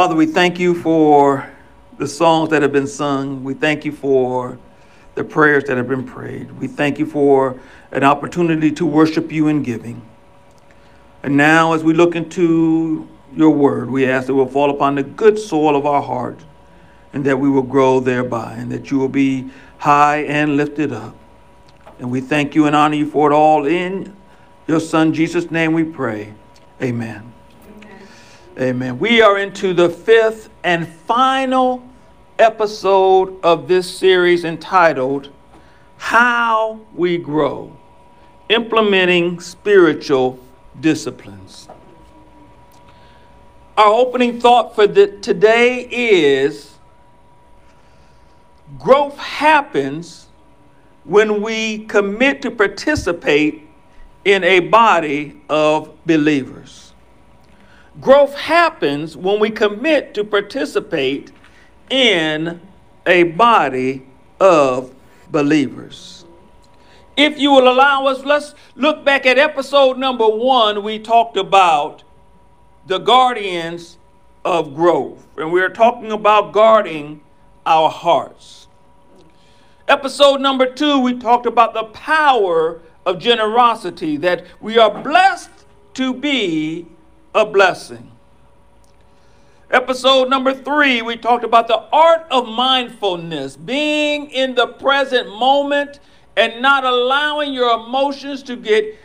Father, we thank you for the songs that have been sung. We thank you for the prayers that have been prayed. We thank you for an opportunity to worship you in giving. And now, as we look into your word, we ask that it will fall upon the good soil of our heart and that we will grow thereby and that you will be high and lifted up. And we thank you and honor you for it all in your Son, Jesus' name we pray. Amen. Amen. We are into the fifth and final episode of this series entitled How We Grow Implementing Spiritual Disciplines. Our opening thought for the, today is growth happens when we commit to participate in a body of believers. Growth happens when we commit to participate in a body of believers. If you will allow us, let's look back at episode number one. We talked about the guardians of growth, and we are talking about guarding our hearts. Episode number two, we talked about the power of generosity, that we are blessed to be a blessing. Episode number three, we talked about the art of mindfulness, being in the present moment and not allowing your emotions to get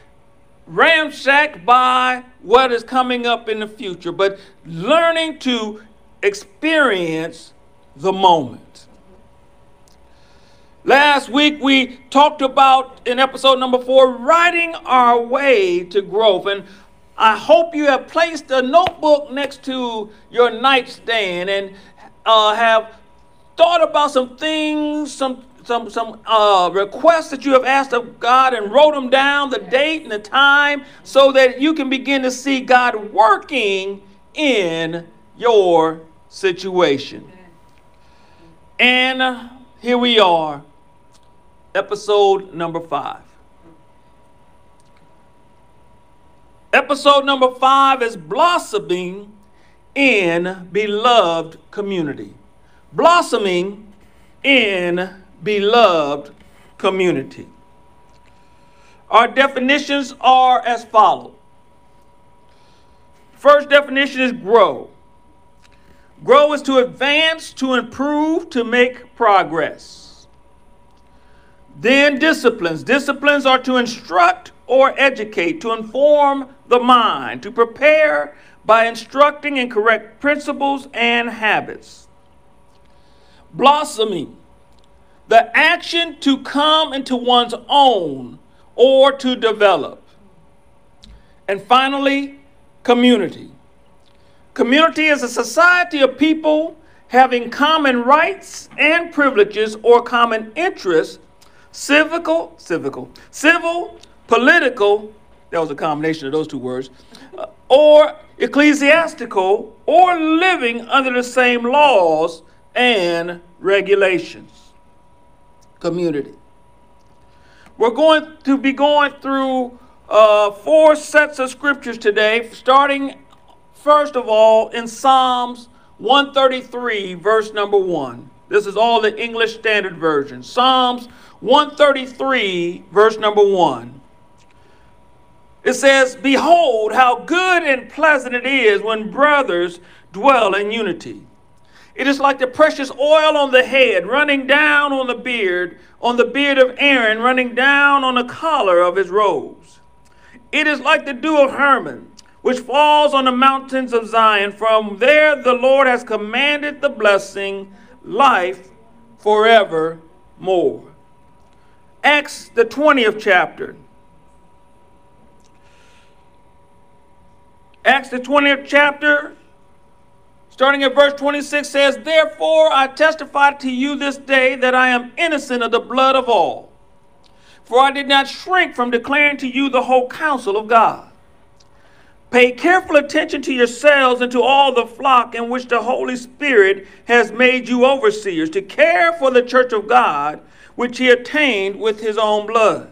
ramshacked by what is coming up in the future, but learning to experience the moment. Last week we talked about in episode number four, writing our way to growth. And I hope you have placed a notebook next to your nightstand and uh, have thought about some things, some some some uh, requests that you have asked of God and wrote them down, the date and the time, so that you can begin to see God working in your situation. And uh, here we are episode number five. Episode number five is blossoming in beloved community. Blossoming in beloved community. Our definitions are as follows. First definition is grow. Grow is to advance, to improve, to make progress. Then disciplines. Disciplines are to instruct or educate, to inform the mind, to prepare by instructing in correct principles and habits. Blossoming. The action to come into one's own or to develop. And finally, community. Community is a society of people having common rights and privileges or common interests civical, civical, civil, political, that was a combination of those two words, uh, or ecclesiastical, or living under the same laws and regulations. Community. We're going to be going through uh, four sets of scriptures today, starting first of all in Psalms 133, verse number one. This is all the English Standard Version. Psalms 133, verse number 1. It says, Behold, how good and pleasant it is when brothers dwell in unity. It is like the precious oil on the head, running down on the beard, on the beard of Aaron, running down on the collar of his robes. It is like the dew of Hermon, which falls on the mountains of Zion. From there the Lord has commanded the blessing, life forevermore. Acts, the 20th chapter. Acts, the 20th chapter, starting at verse 26, says, Therefore I testify to you this day that I am innocent of the blood of all. For I did not shrink from declaring to you the whole counsel of God. Pay careful attention to yourselves and to all the flock in which the Holy Spirit has made you overseers, to care for the church of God which he attained with his own blood.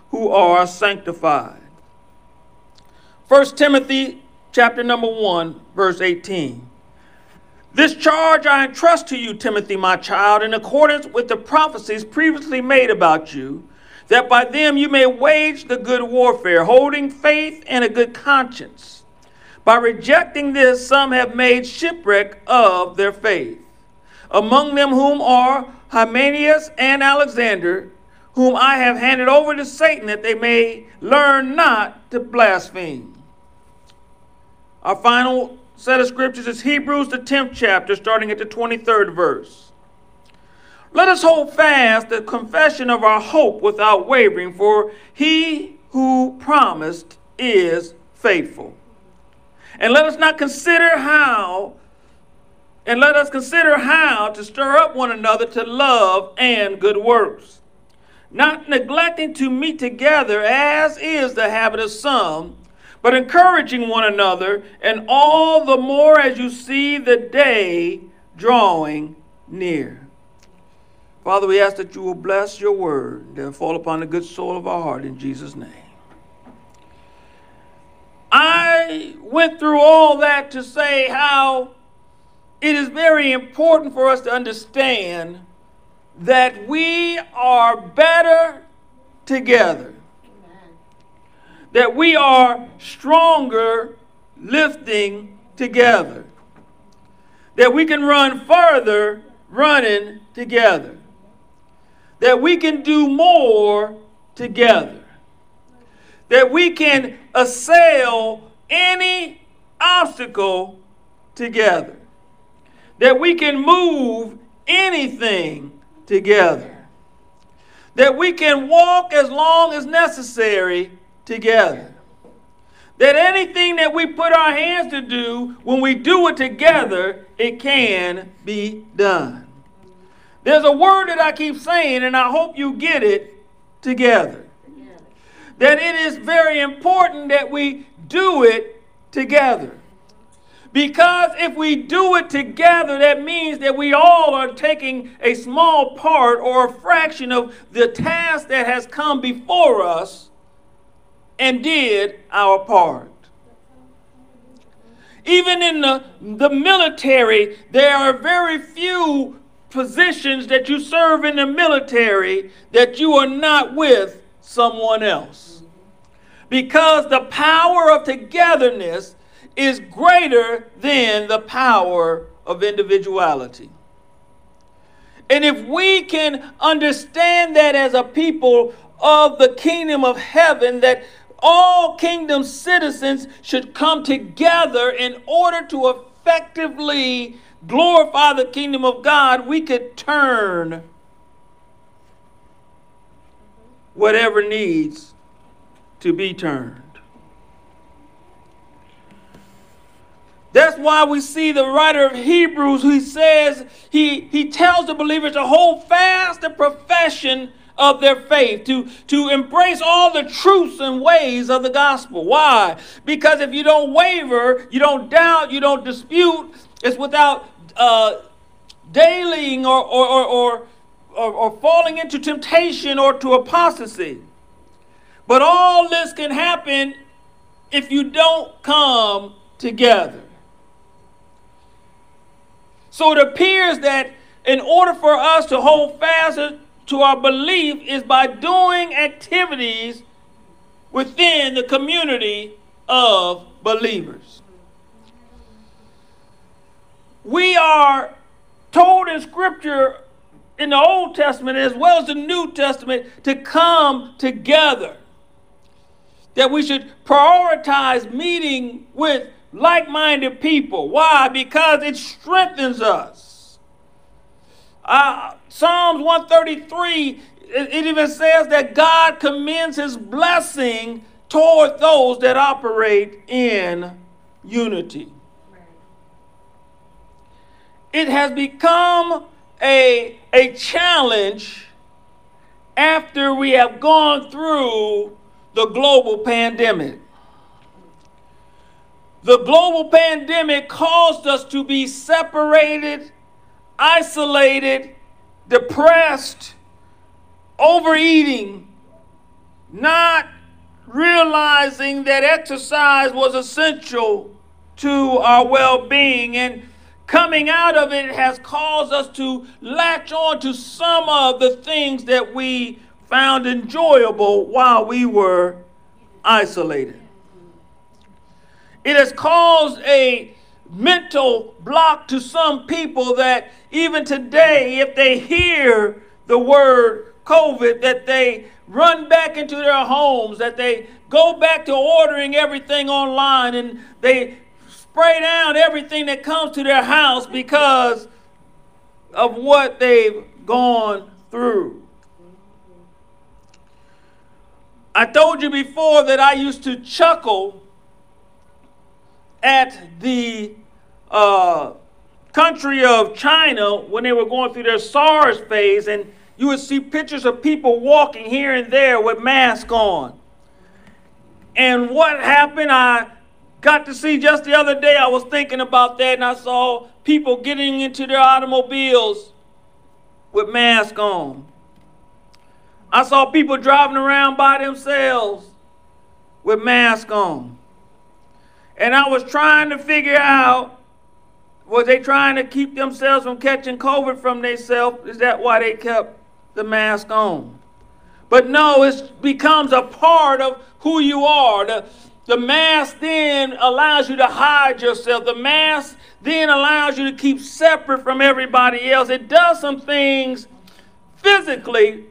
who are sanctified. 1 Timothy chapter number 1, verse 18. This charge I entrust to you, Timothy, my child, in accordance with the prophecies previously made about you, that by them you may wage the good warfare, holding faith and a good conscience. By rejecting this, some have made shipwreck of their faith. Among them, whom are Hymenaeus and Alexander, whom I have handed over to Satan, that they may learn not to blaspheme. Our final set of scriptures is Hebrews, the 10th chapter, starting at the 23rd verse. Let us hold fast the confession of our hope without wavering, for he who promised is faithful. And let us not consider how, and let us consider how to stir up one another to love and good works, not neglecting to meet together as is the habit of some but encouraging one another, and all the more as you see the day drawing near. Father, we ask that you will bless your word and fall upon the good soul of our heart in Jesus' name. I went through all that to say how it is very important for us to understand that we are better together. That we are stronger lifting together, that we can run further running together, that we can do more together, that we can assail any obstacle together, that we can move anything together, that we can walk as long as necessary together. That anything that we put our hands to do, when we do it together, it can be done. There's a word that I keep saying, and I hope you get it together. That it is very important that we do it together. Because if we do it together, that means that we all are taking a small part or a fraction of the task that has come before us and did our part. Even in the, the military, there are very few positions that you serve in the military that you are not with someone else. Because the power of togetherness is greater than the power of individuality. And if we can understand that as a people of the kingdom of heaven, that all kingdom citizens should come together in order to effectively glorify the kingdom of God, we could turn whatever needs to be turned. That's why we see the writer of Hebrews who says he, he tells the believers to hold fast the profession of their faith, to, to embrace all the truths and ways of the gospel. Why? Because if you don't waver, you don't doubt, you don't dispute, it's without uh, dailying or, or, or, or, or falling into temptation or to apostasy. But all this can happen if you don't come together. So it appears that in order for us to hold fast to our belief is by doing activities within the community of believers. We are told in Scripture in the Old Testament as well as the New Testament to come together. That we should prioritize meeting with like minded people. Why? Because it strengthens us. Uh, Psalms 133, it even says that God commends his blessing toward those that operate in unity. it has become a, a challenge after we have gone through the global pandemic. The global pandemic caused us to be separated, isolated, depressed, overeating, not realizing that exercise was essential to our well being. And coming out of it has caused us to latch on to some of the things that we found enjoyable while we were isolated. It has caused a mental block to some people that even today, if they hear the word COVID, that they run back into their homes, that they go back to ordering everything online and they spray down everything that comes to their house because of what they've gone through. I told you before that I used to chuckle at the uh, country of China when they were going through their SARS phase, and you would see pictures of people walking here and there with masks on. And what happened, I got to see just the other day, I was thinking about that, and I saw people getting into their automobiles with masks on. I saw people driving around by themselves with masks on. And I was trying to figure out was they trying to keep themselves from catching COVID from themselves? Is that why they kept the mask on? But no, it becomes a part of who you are. The, the mask then allows you to hide yourself. The mask then allows you to keep separate from everybody else. It does some things physically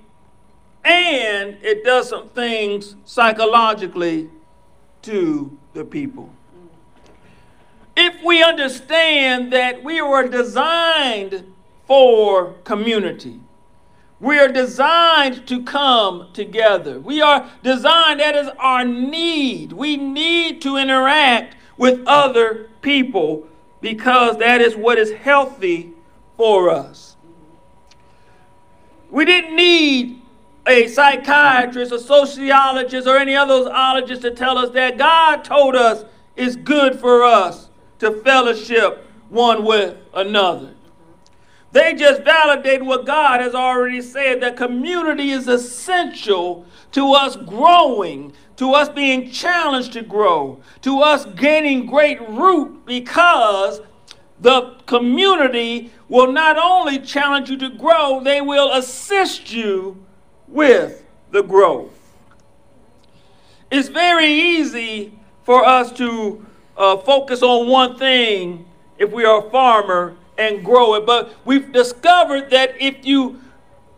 and it does some things psychologically to the people if we understand that we were designed for community, we are designed to come together. We are designed, that is our need. We need to interact with other people because that is what is healthy for us. We didn't need a psychiatrist, a sociologist, or any other ologist to tell us that God told us it's good for us to fellowship one with another. They just validate what God has already said that community is essential to us growing, to us being challenged to grow, to us gaining great root because the community will not only challenge you to grow, they will assist you with the growth. It's very easy for us to uh, focus on one thing if we are a farmer and grow it. But we've discovered that if you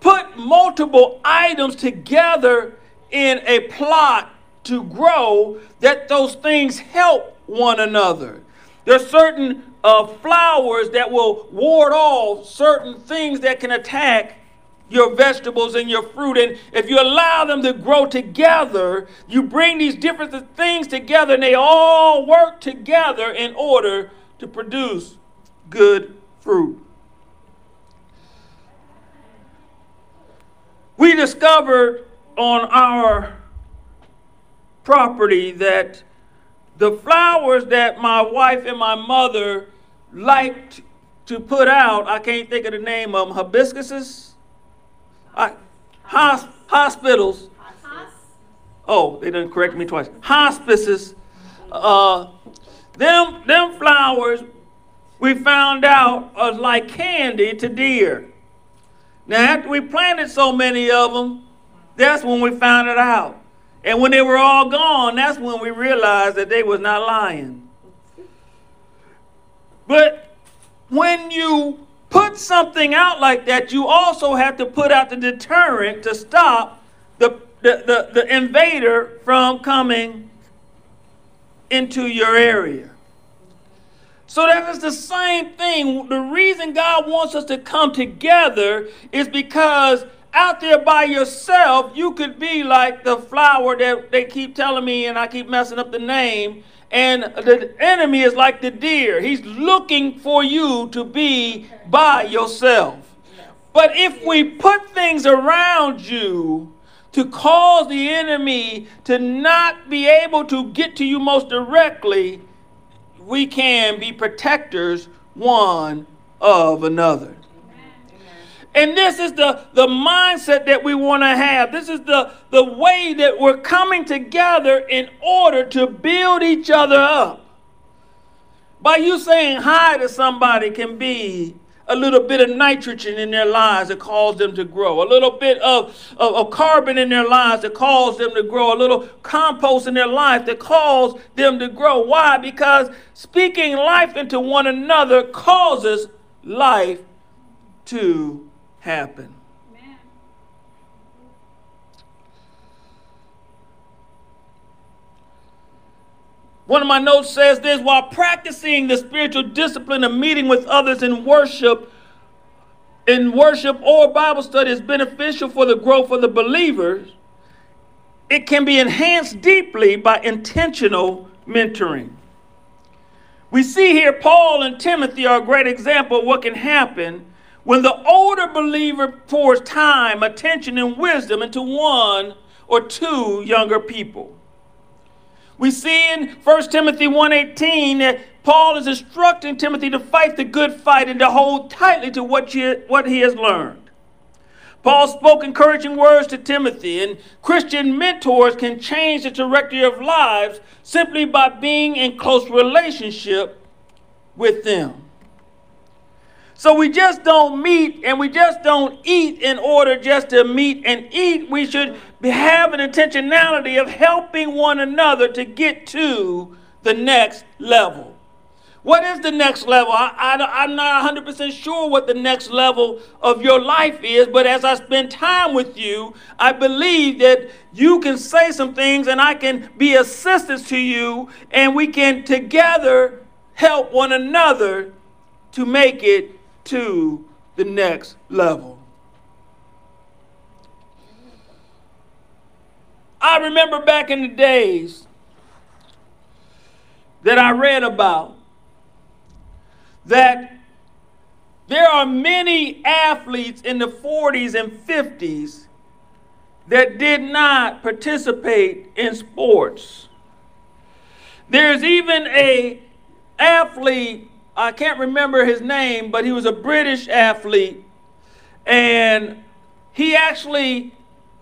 put multiple items together in a plot to grow, that those things help one another. There are certain uh, flowers that will ward off certain things that can attack your vegetables and your fruit. And if you allow them to grow together, you bring these different things together and they all work together in order to produce good fruit. We discovered on our property that the flowers that my wife and my mother liked to put out, I can't think of the name of them, hibiscuses I, hos, hospitals. Oh, they didn't correct me twice. Hospices. Uh, them, them flowers, we found out, are like candy to deer. Now, after we planted so many of them, that's when we found it out. And when they were all gone, that's when we realized that they was not lying. But when you put something out like that, you also have to put out the deterrent to stop the, the, the, the invader from coming into your area. So that is the same thing. The reason God wants us to come together is because out there by yourself, you could be like the flower that they keep telling me, and I keep messing up the name, And the enemy is like the deer. He's looking for you to be by yourself. But if we put things around you to cause the enemy to not be able to get to you most directly, we can be protectors one of another. And this is the, the mindset that we want to have. This is the, the way that we're coming together in order to build each other up. By you saying hi to somebody can be a little bit of nitrogen in their lives that cause them to grow, a little bit of, of, of, carbon in their lives that cause them to grow, a little compost in their life that cause them to grow. Why? Because speaking life into one another causes life to happen. One of my notes says this while practicing the spiritual discipline of meeting with others in worship, in worship or Bible study is beneficial for the growth of the believers, it can be enhanced deeply by intentional mentoring. We see here Paul and Timothy are a great example of what can happen when the older believer pours time, attention, and wisdom into one or two younger people. We see in 1 Timothy 1:18 that Paul is instructing Timothy to fight the good fight and to hold tightly to what, you, what he has learned. Paul spoke encouraging words to Timothy, and Christian mentors can change the trajectory of lives simply by being in close relationship with them. So we just don't meet and we just don't eat in order just to meet and eat. We should have an intentionality of helping one another to get to the next level. What is the next level? I, am not 100% sure what the next level of your life is, but as I spend time with you, I believe that you can say some things and I can be assistance to you, and we can together help one another to make it to the next level. I remember back in the days that I read about that there are many athletes in the 40s and 50s that did not participate in sports. There's even a athlete I can't remember his name, but he was a British athlete. And he actually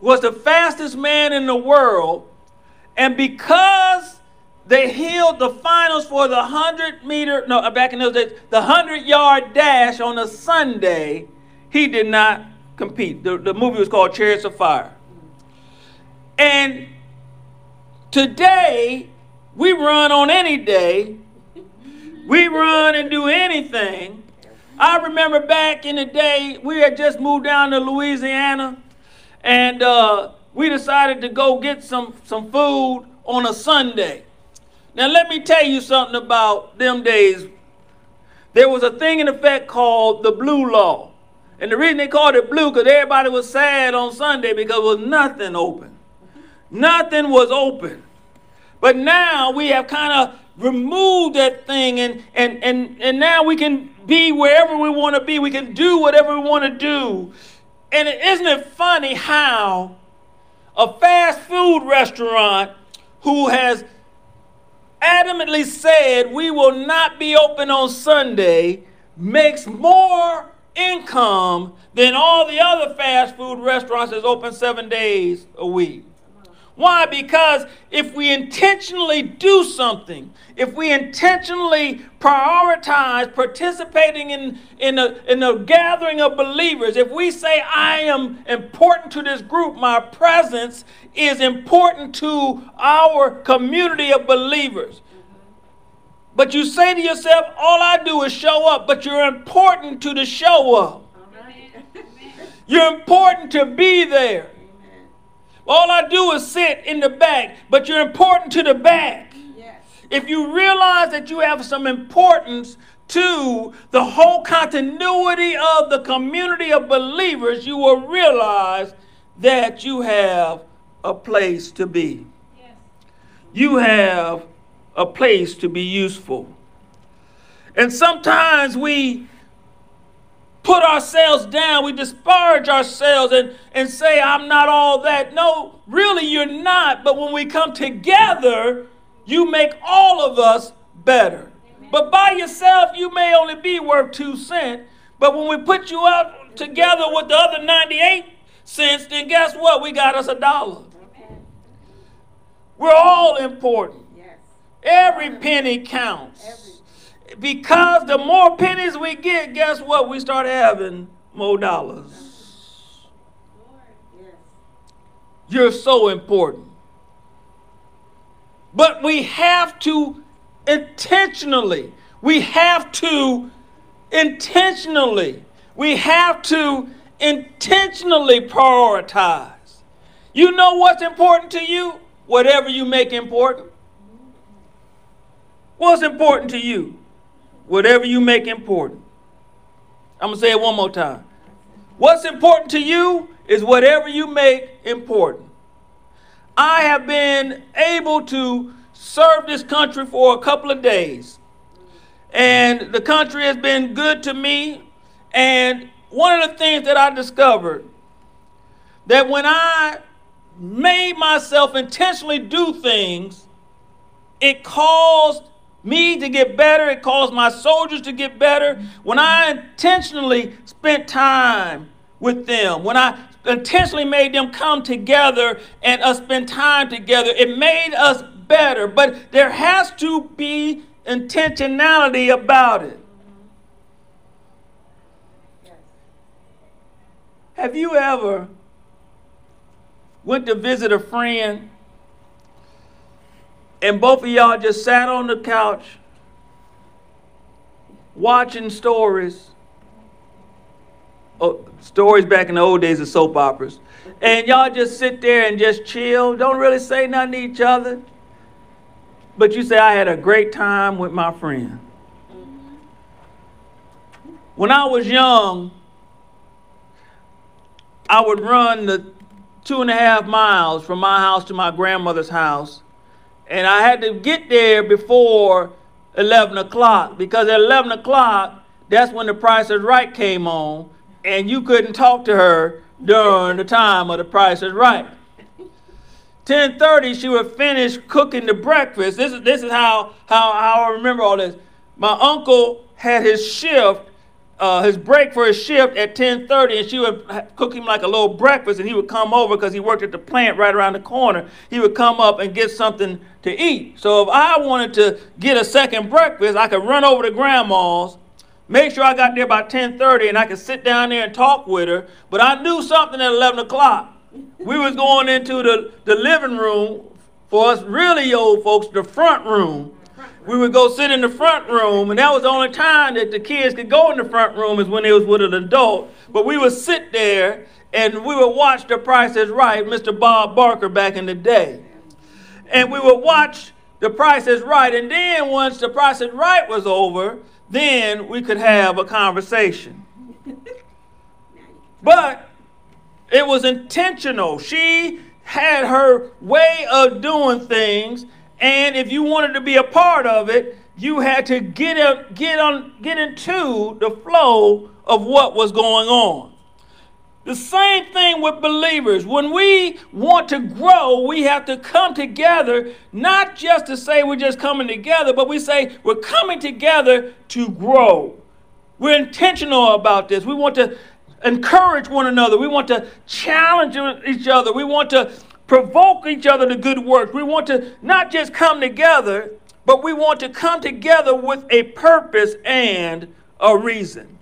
was the fastest man in the world. And because they held the finals for the 100 meter, no, back in those days, the 100 yard dash on a Sunday, he did not compete. The, the movie was called Chariots of Fire. And today, we run on any day we run and do anything. I remember back in the day, we had just moved down to Louisiana, and uh, we decided to go get some, some food on a Sunday. Now, let me tell you something about them days. There was a thing in effect called the blue law. And the reason they called it blue, because everybody was sad on Sunday because there was nothing open. Nothing was open. But now we have kind of removed that thing and and and and now we can be wherever we want to be we can do whatever we want to do and isn't it funny how a fast food restaurant who has adamantly said we will not be open on Sunday makes more income than all the other fast food restaurants that's open seven days a week. Why? Because if we intentionally do something, if we intentionally prioritize participating in, in, a, in a gathering of believers, if we say, I am important to this group, my presence is important to our community of believers. But you say to yourself, all I do is show up, but you're important to the show up. You're important to be there. All I do is sit in the back, but you're important to the back. Yes. If you realize that you have some importance to the whole continuity of the community of believers, you will realize that you have a place to be. Yes. You have a place to be useful. And sometimes we put ourselves down, we disparage ourselves and, and say, I'm not all that. No, really, you're not. But when we come together, you make all of us better. But by yourself, you may only be worth two cents. But when we put you out together with the other 98 cents, then guess what? We got us a dollar. We're all important. Every penny counts. Because the more pennies we get, guess what? We start having more dollars. You're so important. But we have to intentionally, we have to intentionally, we have to intentionally prioritize. You know what's important to you? Whatever you make important. What's important to you? Whatever you make important. I'm going to say it one more time. What's important to you is whatever you make important. I have been able to serve this country for a couple of days. And the country has been good to me. And one of the things that I discovered that when I made myself intentionally do things, it caused me to get better, it caused my soldiers to get better. When I intentionally spent time with them, when I intentionally made them come together and us spend time together, it made us better. But there has to be intentionality about it. Have you ever went to visit a friend and both of y'all just sat on the couch watching stories? Oh, stories back in the old days of soap operas. And y'all just sit there and just chill, don't really say nothing to each other. But you say, I had a great time with my friend. When I was young, I would run the two and a half miles from my house to my grandmother's house. And I had to get there before 11 o'clock because at 11 o'clock, that's when the price is right came on, and you couldn't talk to her during the time of the price is right. 10:30, she would finish cooking the breakfast. This is this is how how, how I remember all this. My uncle had his shift uh, his break for his shift at 10:30, and she would cook him like a little breakfast, and he would come over because he worked at the plant right around the corner. He would come up and get something to eat. So if I wanted to get a second breakfast, I could run over to grandma's, make sure I got there by 10:30, and I could sit down there and talk with her. But I knew something at 11 o'clock. We was going into the, the living room for us really old folks, the front room we would go sit in the front room, and that was the only time that the kids could go in the front room is when they was with an adult. But we would sit there and we would watch The Price is Right, Mr. Bob Barker back in the day. And we would watch The Price is Right, and then once The Price is Right was over, then we could have a conversation. But it was intentional. She had her way of doing things and if you wanted to be a part of it, you had to get, a, get, on, get into the flow of what was going on. The same thing with believers. When we want to grow, we have to come together, not just to say we're just coming together, but we say we're coming together to grow. We're intentional about this. We want to encourage one another. We want to challenge each other. We want to provoke each other to good works. We want to not just come together, but we want to come together with a purpose and a reason.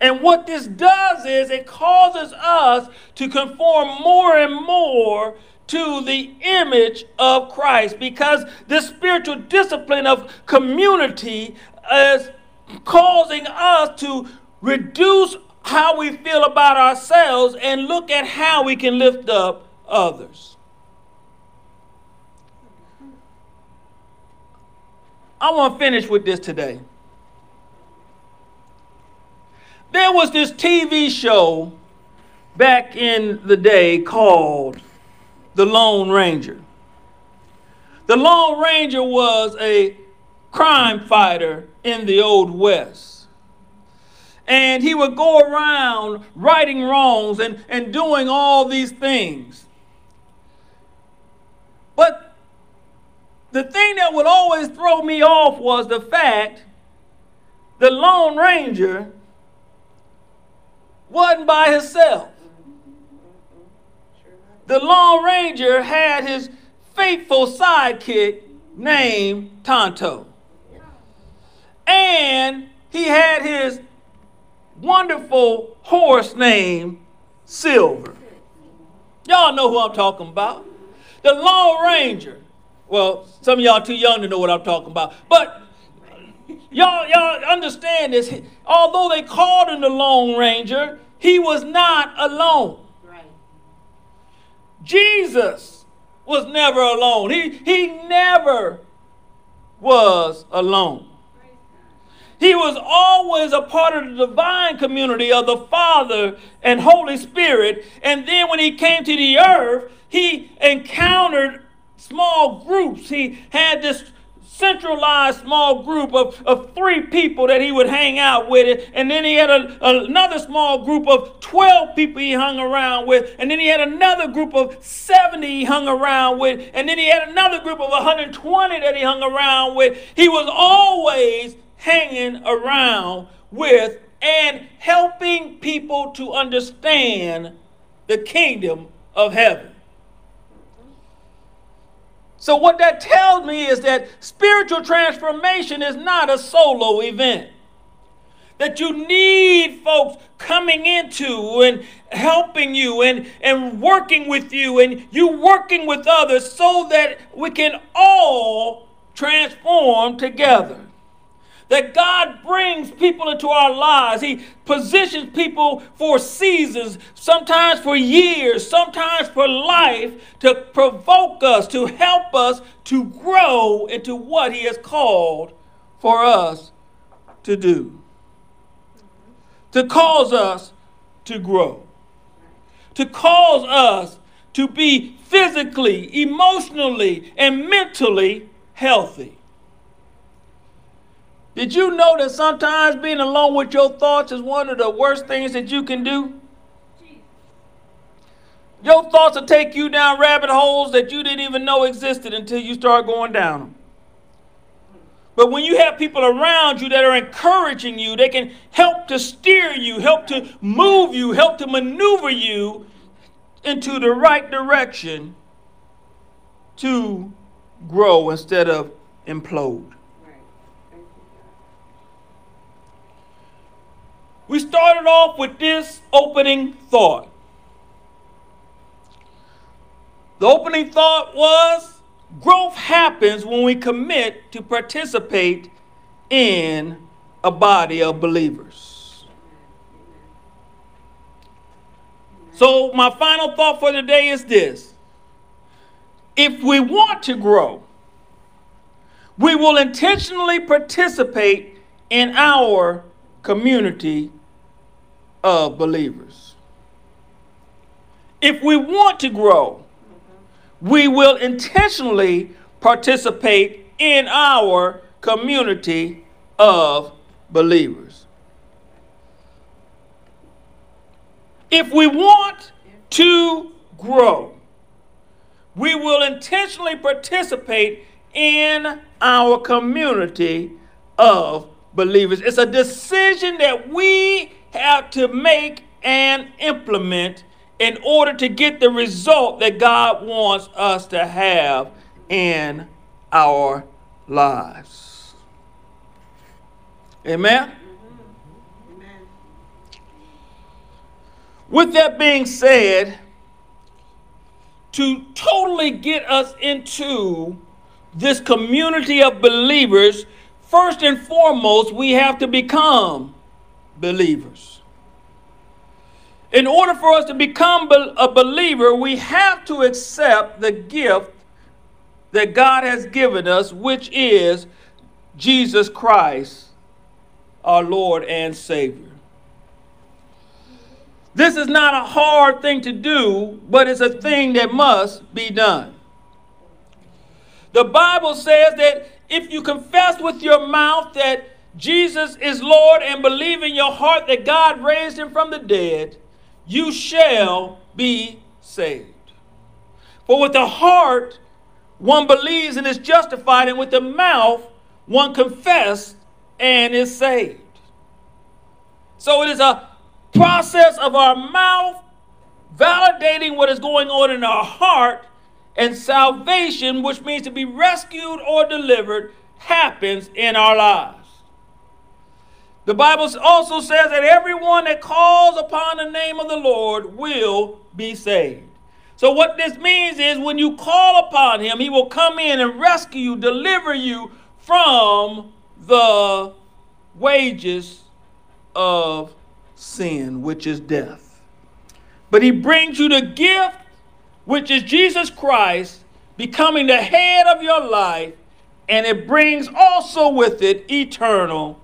And what this does is it causes us to conform more and more to the image of Christ because this spiritual discipline of community is causing us to reduce how we feel about ourselves and look at how we can lift up others. I want to finish with this today. There was this TV show back in the day called The Lone Ranger. The Lone Ranger was a crime fighter in the Old West. And he would go around righting wrongs and, and doing all these things. But the thing that would always throw me off was the fact the Lone Ranger wasn't by himself. The Lone Ranger had his faithful sidekick named Tonto. And he had his wonderful horse named Silver. Y'all know who I'm talking about. The Lone Ranger. Well, some of y'all too young to know what I'm talking about. But y'all, y'all understand this. Although they called him the Lone Ranger, he was not alone. Right. Jesus was never alone. He, he never was alone. He was always a part of the divine community of the Father and Holy Spirit. And then when he came to the earth, he encountered small groups. He had this centralized small group of, of three people that he would hang out with. And then he had a, another small group of 12 people he hung around with. And then he had another group of 70 he hung around with. And then he had another group of 120 that he hung around with. He was always hanging around with and helping people to understand the kingdom of heaven. So, what that tells me is that spiritual transformation is not a solo event. That you need folks coming into and helping you and, and working with you and you working with others so that we can all transform together that God brings people into our lives. He positions people for seasons, sometimes for years, sometimes for life, to provoke us, to help us to grow into what He has called for us to do. To cause us to grow. To cause us to be physically, emotionally, and mentally healthy. Did you know that sometimes being alone with your thoughts is one of the worst things that you can do? Your thoughts will take you down rabbit holes that you didn't even know existed until you start going down them. But when you have people around you that are encouraging you, they can help to steer you, help to move you, help to maneuver you into the right direction to grow instead of implode. We started off with this opening thought. The opening thought was growth happens when we commit to participate in a body of believers. So, my final thought for today is this if we want to grow, we will intentionally participate in our community of believers. If we want to grow, we will intentionally participate in our community of believers. If we want to grow, we will intentionally participate in our community of believers. It's a decision that we have to make and implement in order to get the result that God wants us to have in our lives. Amen? Amen. With that being said, to totally get us into this community of believers, first and foremost, we have to become believers. In order for us to become a believer, we have to accept the gift that God has given us, which is Jesus Christ, our Lord and Savior. This is not a hard thing to do, but it's a thing that must be done. The Bible says that if you confess with your mouth that Jesus is Lord and believe in your heart that God raised him from the dead, you shall be saved. For with the heart one believes and is justified, and with the mouth one confesses and is saved. So it is a process of our mouth validating what is going on in our heart, and salvation, which means to be rescued or delivered, happens in our lives. The Bible also says that everyone that calls upon the name of the Lord will be saved. So, what this means is when you call upon Him, He will come in and rescue you, deliver you from the wages of sin, which is death. But He brings you the gift, which is Jesus Christ, becoming the head of your life, and it brings also with it eternal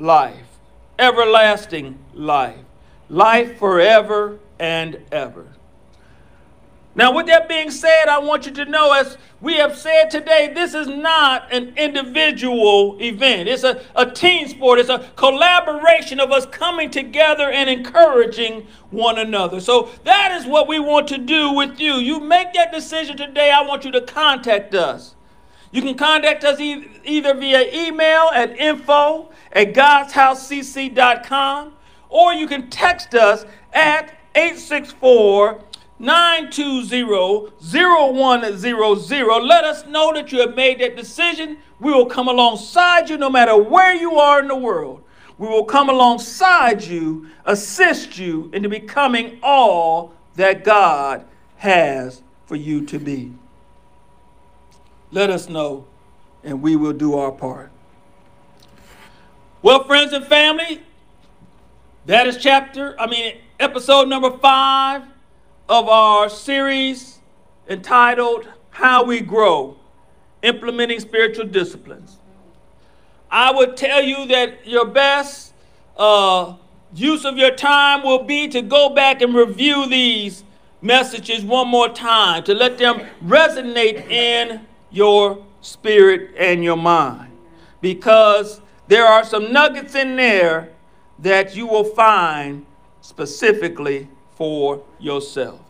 life, everlasting life, life forever and ever. Now, with that being said, I want you to know, as we have said today, this is not an individual event. It's a, a team sport, it's a collaboration of us coming together and encouraging one another. So, that is what we want to do with you. You make that decision today, I want you to contact us. You can contact us e- either via email at info at godshousecc.com or you can text us at 864 920 0100. Let us know that you have made that decision. We will come alongside you no matter where you are in the world. We will come alongside you, assist you into becoming all that God has for you to be let us know, and we will do our part. Well, friends and family, that is chapter, I mean, episode number five of our series entitled How We Grow Implementing Spiritual Disciplines. I would tell you that your best uh, use of your time will be to go back and review these messages one more time, to let them resonate in your spirit and your mind because there are some nuggets in there that you will find specifically for yourself.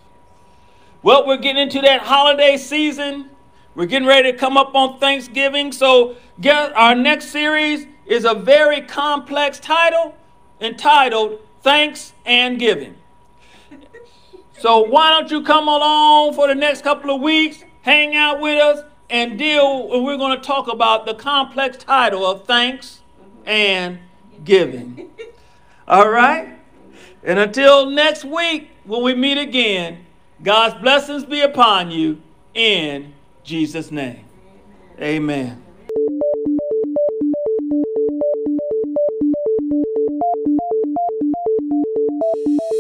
Well, we're getting into that holiday season. We're getting ready to come up on Thanksgiving. So, our next series is a very complex title entitled Thanks and Giving. So, why don't you come along for the next couple of weeks, hang out with us, and deal, we're going to talk about the complex title of thanks and giving. All right? And until next week, when we meet again, God's blessings be upon you in Jesus' name. Amen. Amen.